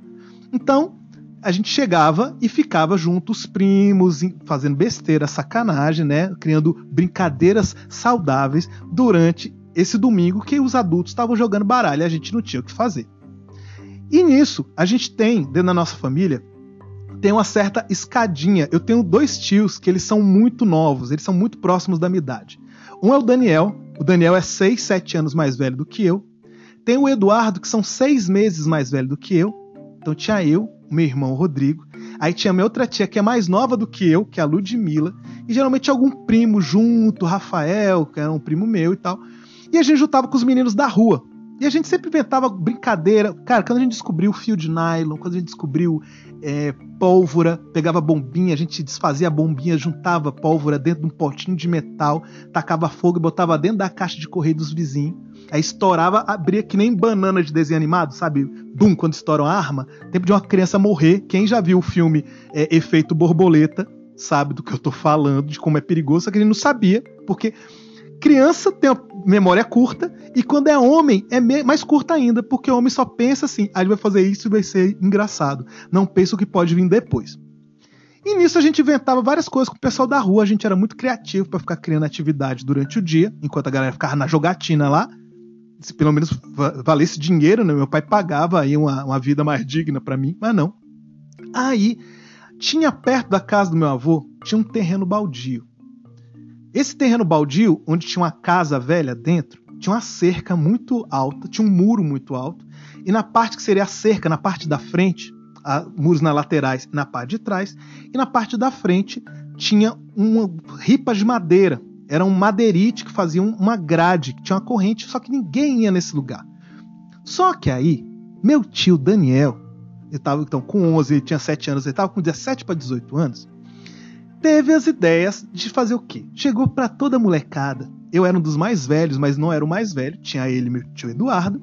Então, a gente chegava e ficava junto, os primos, fazendo besteira, sacanagem, né? Criando brincadeiras saudáveis durante esse domingo que os adultos estavam jogando baralho e a gente não tinha o que fazer. E nisso, a gente tem, dentro da nossa família, tem uma certa escadinha. Eu tenho dois tios que eles são muito novos, eles são muito próximos da minha idade. Um é o Daniel, o Daniel é 6, 7 anos mais velho do que eu. Tem o Eduardo, que são seis meses mais velho do que eu. Então tinha eu, meu irmão Rodrigo. Aí tinha minha outra tia, que é mais nova do que eu, que é a Ludmilla. E geralmente algum primo junto, Rafael, que era um primo meu e tal. E a gente juntava com os meninos da rua. E a gente sempre inventava brincadeira. Cara, quando a gente descobriu o fio de nylon, quando a gente descobriu é, pólvora, pegava bombinha, a gente desfazia a bombinha, juntava pólvora dentro de um potinho de metal, tacava fogo e botava dentro da caixa de correio dos vizinhos. Aí estourava, abria que nem banana de desenho animado, sabe? Bum, quando estoura uma arma. Tempo de uma criança morrer. Quem já viu o filme é, Efeito Borboleta sabe do que eu tô falando, de como é perigoso, só que ele não sabia, porque criança tem uma memória curta e quando é homem é mais curta ainda, porque o homem só pensa assim, ah, ele vai fazer isso e vai ser engraçado. Não pensa o que pode vir depois. E nisso a gente inventava várias coisas com o pessoal da rua, a gente era muito criativo para ficar criando atividade durante o dia, enquanto a galera ficava na jogatina lá se pelo menos valesse dinheiro, né? Meu pai pagava aí uma, uma vida mais digna para mim, mas não. Aí, tinha perto da casa do meu avô, tinha um terreno baldio. Esse terreno baldio, onde tinha uma casa velha dentro, tinha uma cerca muito alta, tinha um muro muito alto, e na parte que seria a cerca, na parte da frente, a, muros nas laterais e na parte de trás, e na parte da frente tinha uma ripa de madeira, era um madeirite que fazia uma grade, que tinha uma corrente, só que ninguém ia nesse lugar. Só que aí, meu tio Daniel, ele estava então com 11, ele tinha 7 anos, ele estava com 17 para 18 anos, teve as ideias de fazer o quê? Chegou para toda molecada. Eu era um dos mais velhos, mas não era o mais velho, tinha ele, meu tio Eduardo.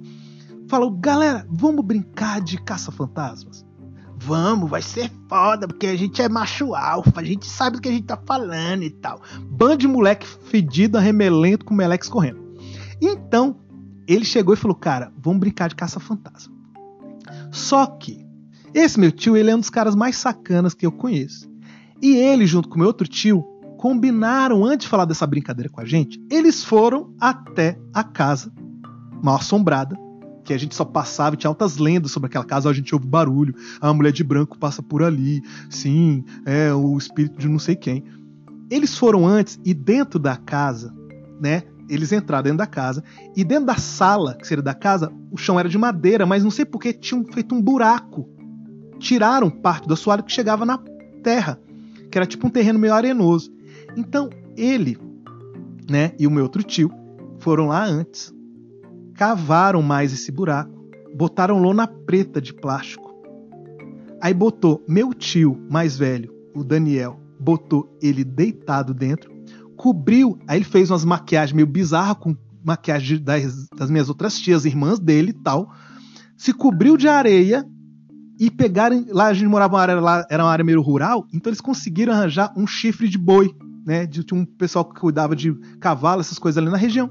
Falou: "Galera, vamos brincar de caça-fantasmas?" Vamos, vai ser foda, porque a gente é macho alfa, a gente sabe do que a gente tá falando e tal. Bando de moleque fedido, remelento, com meleques correndo. Então, ele chegou e falou: Cara, vamos brincar de caça-fantasma. Só que, esse meu tio, ele é um dos caras mais sacanas que eu conheço. E ele, junto com meu outro tio, combinaram, antes de falar dessa brincadeira com a gente, eles foram até a casa mal assombrada que a gente só passava, tinha altas lendas sobre aquela casa, a gente ouve barulho, a mulher de branco passa por ali, sim, é o espírito de não sei quem. Eles foram antes e dentro da casa, né? Eles entraram dentro da casa e dentro da sala, que seria da casa, o chão era de madeira, mas não sei porque tinham feito um buraco. Tiraram parte do assoalho que chegava na terra, que era tipo um terreno meio arenoso. Então ele, né, e o meu outro tio foram lá antes cavaram mais esse buraco, botaram lona preta de plástico. Aí botou meu tio mais velho, o Daniel, botou ele deitado dentro, cobriu, aí ele fez umas maquiagens meio bizarras com maquiagem das, das minhas outras tias, irmãs dele e tal, se cobriu de areia e pegaram. Lá a gente morava uma área, lá era uma área meio rural, então eles conseguiram arranjar um chifre de boi, né? De, de um pessoal que cuidava de cavalo, essas coisas ali na região.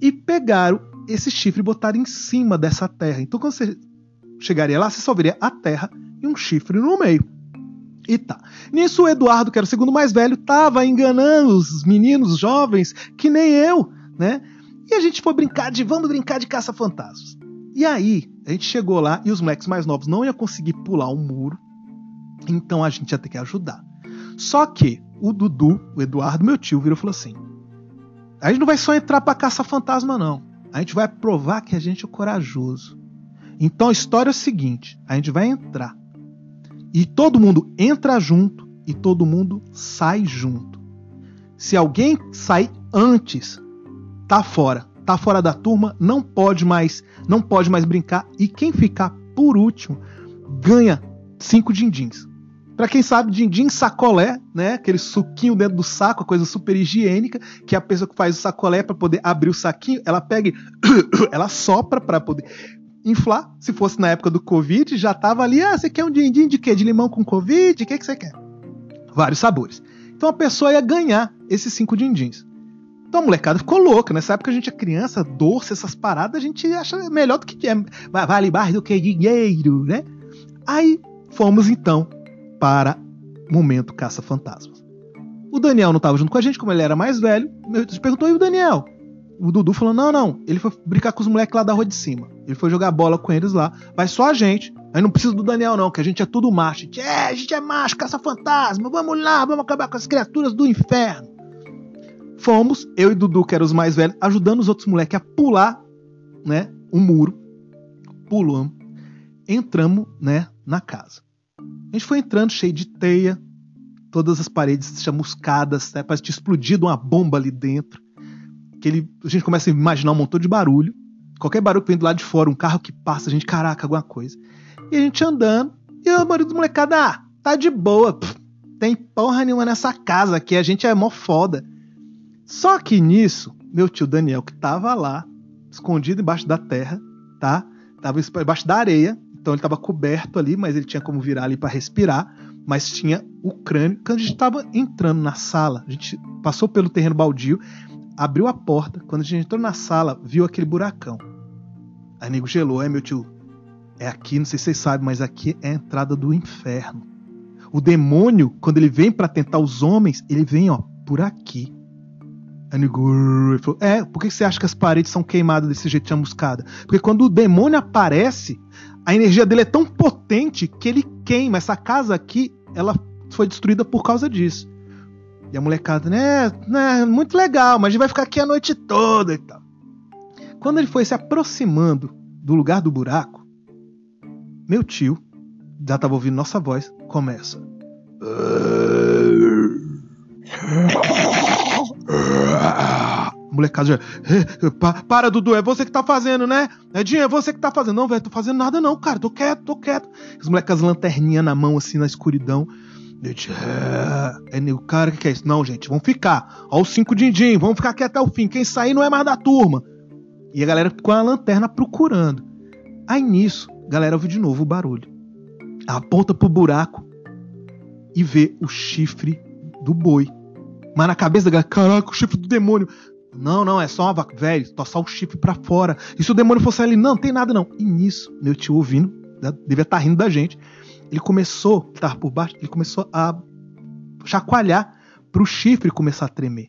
E pegaram esse chifre e botar em cima dessa terra. Então, quando você chegaria lá, você só veria a terra e um chifre no meio. E tá. Nisso, o Eduardo, que era o segundo mais velho, tava enganando os meninos jovens, que nem eu, né? E a gente foi brincar de vamos brincar de caça-fantasmas. E aí, a gente chegou lá e os moleques mais novos não iam conseguir pular um muro. Então a gente ia ter que ajudar. Só que o Dudu, o Eduardo, meu tio, virou e falou assim: A gente não vai só entrar pra caça fantasma, não a gente vai provar que a gente é corajoso. Então a história é o seguinte: a gente vai entrar. E todo mundo entra junto e todo mundo sai junto. Se alguém sair antes, tá fora. Tá fora da turma, não pode mais, não pode mais brincar e quem ficar por último ganha cinco din-dins. Pra quem sabe, din-din sacolé, né? Aquele suquinho dentro do saco, a coisa super higiênica, que a pessoa que faz o sacolé para poder abrir o saquinho, ela pega e ela sopra para poder inflar. Se fosse na época do Covid, já tava ali, ah, você quer um din-din de quê? De limão com Covid? O que, que você quer? Vários sabores. Então a pessoa ia ganhar esses cinco din-dins. Então a molecada ficou louca. Nessa época a gente é criança, doce, essas paradas, a gente acha melhor do que é, vale mais do que dinheiro, né? Aí fomos então para Momento Caça Fantasmas. O Daniel não estava junto com a gente, como ele era mais velho. A perguntou, e o Daniel? O Dudu falou: não, não. Ele foi brincar com os moleques lá da rua de cima. Ele foi jogar bola com eles lá. Vai só a gente. Aí não precisa do Daniel, não, que a gente é tudo macho. A gente é, a gente é macho, caça fantasma. Vamos lá, vamos acabar com as criaturas do inferno. Fomos, eu e Dudu, que eram os mais velhos, ajudando os outros moleques a pular, né? O um muro. Pulamos. Entramos, né? Na casa. A gente foi entrando cheio de teia, todas as paredes chamuscadas, né, parece que tinha explodido uma bomba ali dentro. Que ele, a gente começa a imaginar um montão de barulho. Qualquer barulho que vem do lado de fora, um carro que passa, a gente, caraca, alguma coisa. E a gente andando, e o marido do molecada, ah, tá de boa, pff, tem porra nenhuma nessa casa aqui, a gente é mó foda. Só que nisso, meu tio Daniel, que tava lá, escondido embaixo da terra, tá? Tava embaixo da areia, então ele estava coberto ali, mas ele tinha como virar ali para respirar. Mas tinha o crânio. Quando a gente estava entrando na sala, a gente passou pelo terreno baldio, abriu a porta. Quando a gente entrou na sala, viu aquele buracão. Aí nego gelou, é meu tio. É aqui, não sei se vocês sabem, mas aqui é a entrada do inferno. O demônio, quando ele vem para tentar os homens, ele vem, ó, por aqui. Nego falou, é, por que você acha que as paredes são queimadas desse jeito chamuscada? Porque quando o demônio aparece, a energia dele é tão potente que ele queima. Essa casa aqui, ela foi destruída por causa disso. E a molecada, né, né, muito legal, mas a gente vai ficar aqui a noite toda e tal. Quando ele foi se aproximando do lugar do buraco, meu tio, já estava ouvindo nossa voz, começa. molecada já. Para, Dudu, é você que tá fazendo, né? Edinho, é você que tá fazendo. Não, velho, tô fazendo nada, não, cara. Tô quieto, tô quieto. Os moleques com as lanterninhas na mão, assim, na escuridão. Gente, é... é o cara, o que, que é isso? Não, gente, vamos ficar. Ó, os cinco din-din, vamos ficar aqui até o fim. Quem sair não é mais da turma. E a galera com a lanterna procurando. Aí nisso, a galera ouve de novo o barulho. Aponta pro buraco e vê o chifre do boi. Mas na cabeça da caraca, o chifre do demônio. Não, não, é só uma vaca. Velho, tossar o chifre pra fora. E se o demônio fosse ali? Não, tem nada não. E nisso, meu tio ouvindo, né, devia estar tá rindo da gente. Ele começou, ele tava por baixo, ele começou a chacoalhar pro chifre começar a tremer.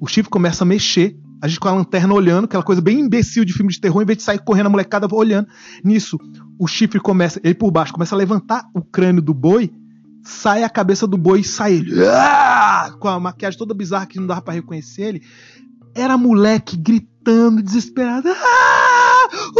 O chifre começa a mexer, a gente com a lanterna olhando, aquela coisa bem imbecil de filme de terror, em vez de sair correndo a molecada olhando. Nisso, o chifre começa, ele por baixo, começa a levantar o crânio do boi, sai a cabeça do boi e sai ele, ah! com a maquiagem toda bizarra que não dava para reconhecer ele. Era moleque gritando, desesperado. Ah!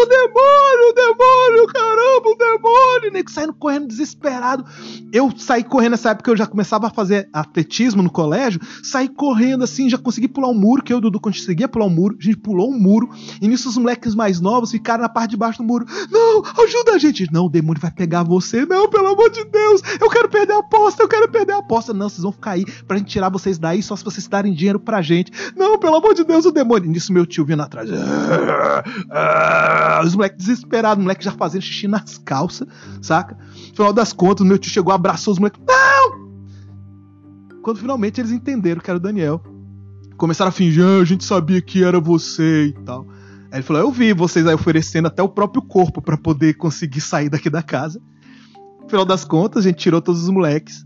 O demônio, o demônio, caramba, o demônio! nego saindo correndo desesperado. Eu saí correndo nessa época, eu já começava a fazer atletismo no colégio. Saí correndo assim, já consegui pular um muro, que eu e o Dudu conseguia pular um muro. A gente pulou um muro. E nisso os moleques mais novos ficaram na parte de baixo do muro. Não, ajuda a gente. Não, o demônio vai pegar você. Não, pelo amor de Deus. Eu quero perder a aposta, eu quero perder a aposta. Não, vocês vão ficar aí pra gente tirar vocês daí só se vocês darem dinheiro pra gente. Não, pelo amor de Deus, o demônio. Nisso meu tio vindo atrás. Ah, ah, os moleques desesperados, moleque já fazendo xixi nas calças, saca? No final das contas, meu tio chegou, abraçou os moleques. Não! Quando finalmente eles entenderam que era o Daniel, começaram a fingir, ah, a gente sabia que era você e tal. Aí ele falou: Eu vi vocês aí oferecendo até o próprio corpo para poder conseguir sair daqui da casa. No final das contas, a gente tirou todos os moleques.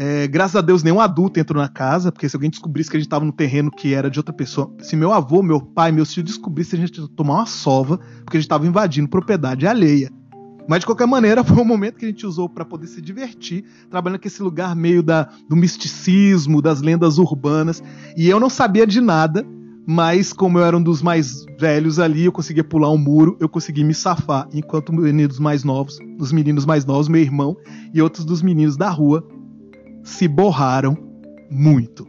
É, graças a Deus, nenhum adulto entrou na casa, porque se alguém descobrisse que a gente estava no terreno que era de outra pessoa, se meu avô, meu pai, meu filho descobrissem, a gente ia tomar uma sova, porque a gente estava invadindo propriedade alheia. Mas de qualquer maneira, foi um momento que a gente usou para poder se divertir, trabalhando com esse lugar meio da, do misticismo, das lendas urbanas. E eu não sabia de nada, mas como eu era um dos mais velhos ali, eu conseguia pular um muro, eu consegui me safar, enquanto os meninos mais novos, os meninos mais novos, meu irmão e outros dos meninos da rua se borraram muito.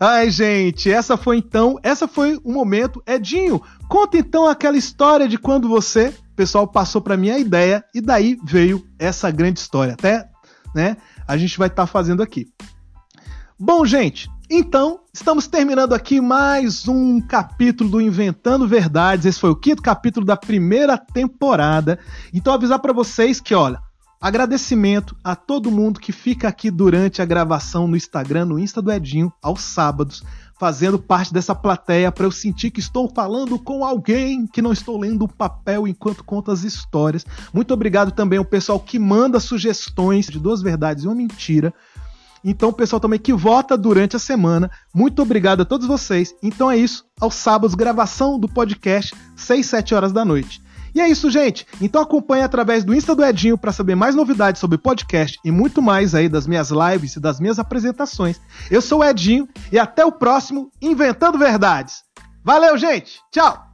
Ai, gente, essa foi então, essa foi o momento. Edinho, conta então aquela história de quando você o pessoal passou para mim a ideia e daí veio essa grande história. Até, né? A gente vai estar tá fazendo aqui. Bom, gente, então estamos terminando aqui mais um capítulo do Inventando Verdades. Esse foi o quinto capítulo da primeira temporada. Então avisar para vocês que, olha, Agradecimento a todo mundo que fica aqui durante a gravação no Instagram, no Insta do Edinho, aos sábados, fazendo parte dessa plateia para eu sentir que estou falando com alguém, que não estou lendo um papel enquanto conto as histórias. Muito obrigado também ao pessoal que manda sugestões de duas verdades e uma mentira. Então, o pessoal também que vota durante a semana. Muito obrigado a todos vocês. Então é isso. Aos sábados, gravação do podcast, 6, 7 horas da noite. E é isso, gente. Então acompanhe através do Insta do Edinho para saber mais novidades sobre podcast e muito mais aí das minhas lives e das minhas apresentações. Eu sou o Edinho e até o próximo Inventando Verdades. Valeu, gente. Tchau.